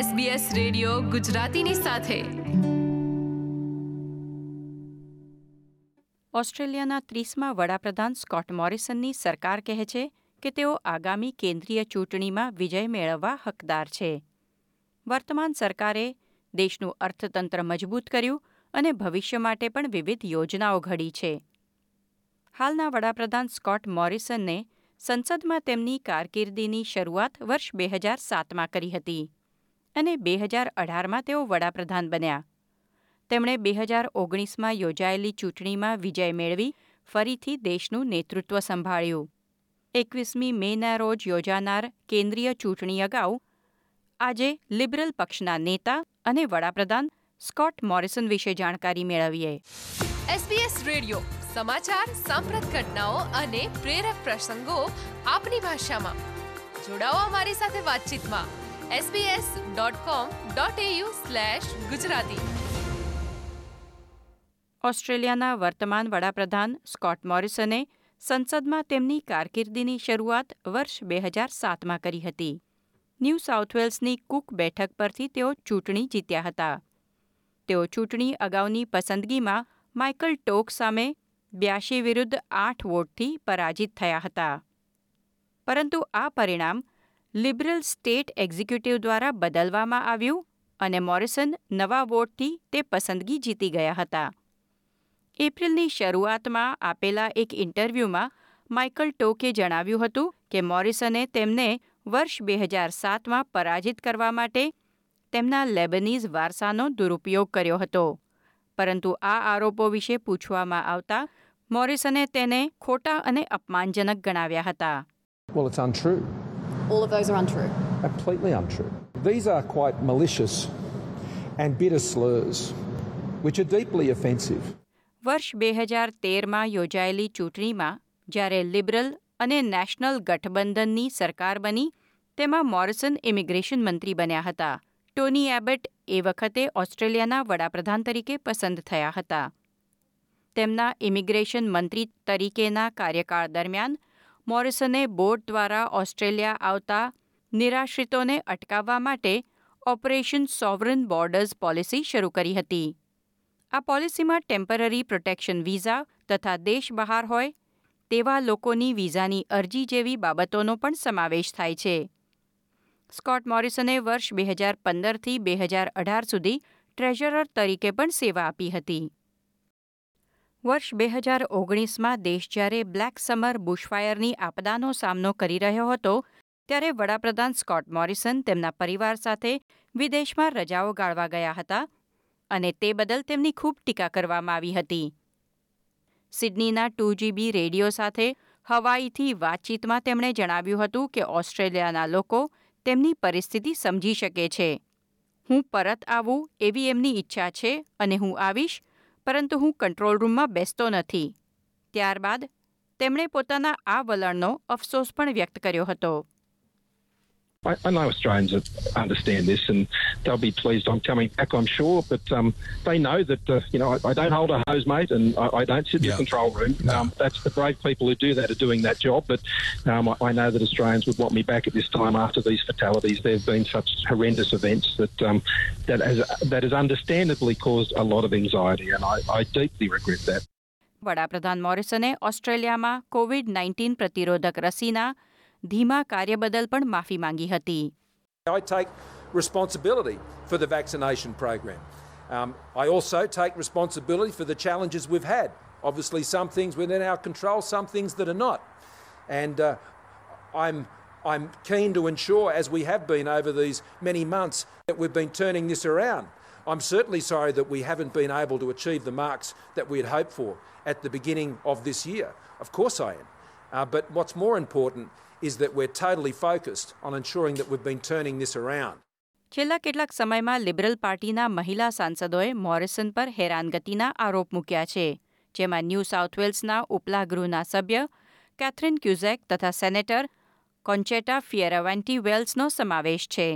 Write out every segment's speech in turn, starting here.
SBS radio ગુજરાતીની સાથે. ઓસ્ટ્રેલિયાના ત્રીસમાં વડાપ્રધાન સ્કોટ મોરિસનની સરકાર કહે છે કે તેઓ આગામી કેન્દ્રીય ચૂંટણીમાં વિજય મેળવવા હકદાર છે. વર્તમાન સરકારે દેશનું અર્થતંત્ર મજબૂત કર્યું અને ભવિષ્ય માટે પણ વિવિધ યોજનાઓ ઘડી છે. હાલના વડાપ્રધાન સ્કોટ મોરિસનને સંસદમાં તેમની કારકિર્દીની શરૂઆત વર્ષ બે હજાર સાતમાં કરી હતી. અને બે હજાર અઢારમાં તેઓ વડાપ્રધાન બન્યા. તેમણે બે હજાર ઓગણીસમાં યોજાયેલી ચૂંટણીમાં વિજય મેળવી ફરીથી દેશનું નેતૃત્વ સંભાળ્યું. એકવીસમી મેના રોજ યોજાનાર કેન્દ્રીય ચૂંટણી અગાઉ આજે લિબરલ પક્ષના નેતા અને વડાપ્રધાન સ્કોટ મોરિસન વિશે જાણકારી મેળવીએ. એસબીએસ રેડિયો, સમાચાર, સાંપ્રત ઘટનાઓ અને પ્રેરક પ્રસંગો આપની ભાષામાં. જોડાઓ અમારી સાથે વાતચીતમાં. sbs.com.au ગુજરાતી ઓસ્ટ્રેલિયાના વર્તમાન વડાપ્રધાન સ્કોટ મોરિસને સંસદમાં તેમની કારકિર્દીની શરૂઆત વર્ષ બે હજાર સાતમાં કરી હતી. ન્યૂ સાઉથ વેલ્સની કુક બેઠક પરથી તેઓ ચૂંટણી જીત્યા હતા. તેઓ ચૂંટણી અગાઉની પસંદગીમાં માઇકલ ટોક સામે બ્યાશી વિરુદ્ધ આઠ વોટથી પરાજિત થયા હતા. પરંતુ આ પરિણામ લિબરલ સ્ટેટ એક્ઝિક્યુટિવ દ્વારા બદલવામાં આવ્યું અને મોરિસન નવા વોટથી તે પસંદગી જીતી ગયા હતા. એપ્રિલની શરૂઆતમાં આપેલા એક ઇન્ટરવ્યૂમાં માઇકલ ટોકે જણાવ્યું હતું કે મોરિસને તેમને વર્ષ બે હજાર સાતમાં પરાજિત કરવા માટે તેમના લેબનીઝ વારસાનો દુરુપયોગ કર્યો હતો. પરંતુ આ આરોપો વિશે પૂછવામાં આવતા મોરિસને તેને ખોટા અને અપમાનજનક ગણાવ્યા હતા. All of those are untrue. Completely untrue. These are quite malicious and bitter slurs, which are deeply offensive. વર્ષ બે હજાર તેરમાં યોજાયેલી ચૂંટણીમાં જ્યારે લિબરલ અને નેશનલ ગઠબંધનની સરકાર બની તેમાં મોરિસન ઇમિગ્રેશન મંત્રી બન્યા હતા ટોની એબટ એ વખતે ઓસ્ટ્રેલિયાના વડાપ્રધાન તરીકે પસંદ થયા હતા તેમના ઇમિગ્રેશન મંત્રી તરીકેના કાર્યકાળ દરમિયાન મોરિસને બોટ દ્વારા ઓસ્ટ્રેલિયા આવતા નિરાશ્રિતોને અટકાવવા માટે ઓપરેશન સોવરન બોર્ડર્સ પોલિસી શરૂ કરી હતી. આ પોલિસીમાં ટેમ્પરરી પ્રોટેક્શન વિઝા તથા દેશ બહાર હોય તેવા લોકોની વિઝાની અરજી જેવી બાબતોનો પણ સમાવેશ થાય છે. સ્કોટ મોરિસને વર્ષ બે હજાર પંદરથી બે હજાર અઢાર સુધી ટ્રેઝરર તરીકે પણ સેવા આપી હતી. વર્ષ બે હજાર ઓગણીસમાં દેશ જ્યારે બ્લેક સમર બુશફાયરની આપદાનો સામનો કરી રહ્યો હતો, ત્યારે વડાપ્રધાન સ્કોટ મોરિસન તેમના પરિવાર સાથે વિદેશમાં રજાઓ ગાળવા ગયા હતા અને તે બદલ તેમની ખૂબ ટીકા કરવામાં આવી હતી. સિડનીના ટુ જીબી રેડિયો સાથે હવાઈથી વાતચીતમાં તેમણે જણાવ્યું હતું કે ઓસ્ટ્રેલિયાના લોકો તેમની પરિસ્થિતિ સમજી શકે છે. હું પરત આવું એવી એમની ઈચ્છા છે અને હું આવીશ પરંતુ હું કંટ્રોલ રૂમમાં બેસતો નથી. ત્યારબાદ તેમણે પોતાના આ વલણનો અફસોસ પણ વ્યક્ત કર્યો હતો. I, I know Australians understand this and they'll be pleased I'm coming back, I'm sure. But um, they know that, uh, you know, I, I don't hold a hose, mate, and I, I don't sit in Yeah. the control room. No. Um, that's the brave people who do that are doing that job. But um, I, I know that Australians would want me back at this time after these fatalities. There have been such horrendous events that um, that has that has understandably caused a lot of anxiety, and I, I deeply regret that. વડાપ્રધાન મોરિસને ઓસ્ટ્રેલિયામાં Covid nineteen પ્રતિરોધક રસીના ધીમા કાર્ય બદલ પણ માફી માંગી હતી I take responsibility for the vaccination program. Um, I also take responsibility for the challenges we've had. Obviously, some things within our control, some things that are not. And uh, I'm, I'm keen to ensure, as we have been over these many months, that we've been turning this around. I'm certainly sorry that we haven't been able to achieve the marks that we had hoped for at the beginning of this year. Of course, I am. Uh, but what's more important is that we're totally focused on ensuring that we've been turning this around. છેલ્લા કેટલાક સમયમાં liberal પાર્ટીના મહિલા સાંસદોએ Morrison પર હેરાનગતિના આરોપ મૂક્યા છે, જેમાં ન્યૂ સાઉથ વેલ્સના ઉપલા ગૃહના સભ્ય કેથરીન ક્યુઝેક તથા સેનેટર કોન્ચેટા ફિયરાવેન્ટી વેલ્સનો સમાવેશ છે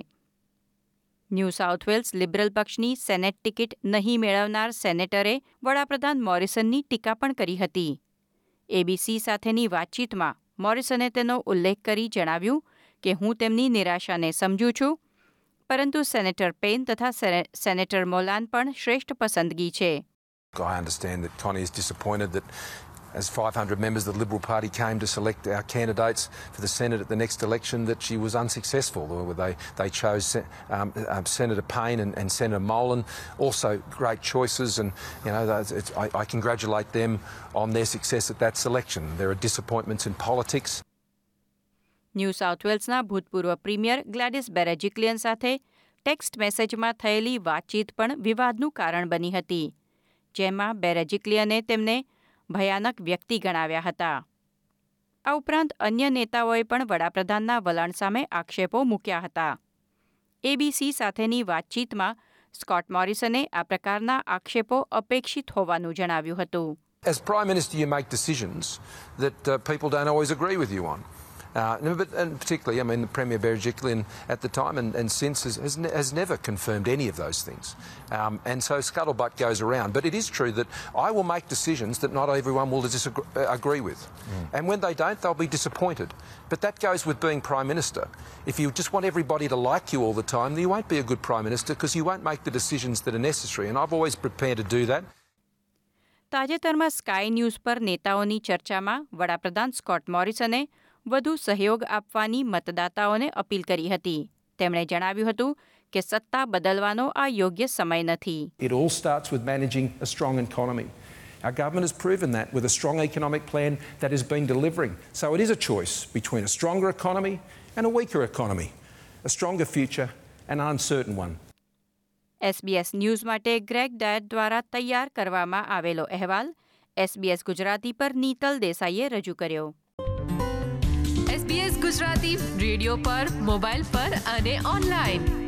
ન્યૂ સાઉથ વેલ્સ લિબરલ પક્ષની સેનેટ ટિકિટ નહીં મેળવનાર સેનેટરે વડાપ્રધાન મોરિસનની ટીકા પણ કરી હતી એબીસી સાથેની વાતચીતમાં મોરિસને તેનો ઉલ્લેખ કરી જણાવ્યું કે હું તેમની નિરાશાને સમજું છું, પરંતુ સેનેટર પેન તથા સેનેટર મોલાન પણ શ્રેષ્ઠ પસંદગી છે. I understand that Connie is disappointed that as 500 members of the Liberal Party came to select our candidates for the Senate at the next election, that she was unsuccessful. They, they chose um, um, Senator Payne and, and Senator Molan, also great choices, and you know those- it's, I, I congratulate them on their success at that selection. There are disappointments in politics. New South વેલ્સના ભૂતપૂર્વ premier Gladys બેરેજિક્લિયન સાથે text મેસેજમાં થયેલી વાતચીત પણ વિવાદનું કારણ બની હતી જેમાં બેરેજિક્લિયને તેમને ભયાનક વ્યક્તિ ગણાવ્યા હતા. આ ઉપરાંત અન્ય નેતાઓએ પણ વડાપ્રધાનના વલણ સામે આક્ષેપો મૂક્યા હતા. એબીસી સાથેની વાતચીતમાં સ્કોટ મોરિસને આ પ્રકારના આક્ષેપો અપેક્ષિત હોવાનું જણાવ્યું હતું. As Prime Minister, you make decisions that uh, people don't always agree with you on. Uh, no, but, and particularly, I mean, the Premier Berejiklian at the time and, and since has, has, ne- has never confirmed any of those things. Um, and so scuttlebutt goes around. But it is true that I will make decisions that not everyone will disagree, uh, agree with. And when they don't, they'll be disappointed. But that goes with being Prime Minister. If you just want everybody to like you all the time, then you won't be a good Prime Minister because you won't make the decisions that are necessary. And I've always prepared to do that. તાજેતરમાં sky news પર નેતાઓની ચર્ચામાં વડાપ્રધાન Scott મોરિસને વધુ સહયોગ આપવાની મતદાતાઓને appeal કરી હતી તેમણે જણાવ્યું હતું કે સત્તા બદલવાનો આ યોગ્ય સમય નથી It all starts with managing a strong economy. Our government has proven that with a strong economic plan that has been delivering. So it is a choice between a stronger economy and a weaker economy, a stronger future and an uncertain one. SBS news માટે Greg Dyett દ્વારા તૈયાર કરવામાં આવેલો અહેવાલ SBS Gujarati પર નીતલ દેસાઈએ રજૂ કર્યો SBS Gujarati radio પર મોબાઈલ પર અને ઓનલાઈન.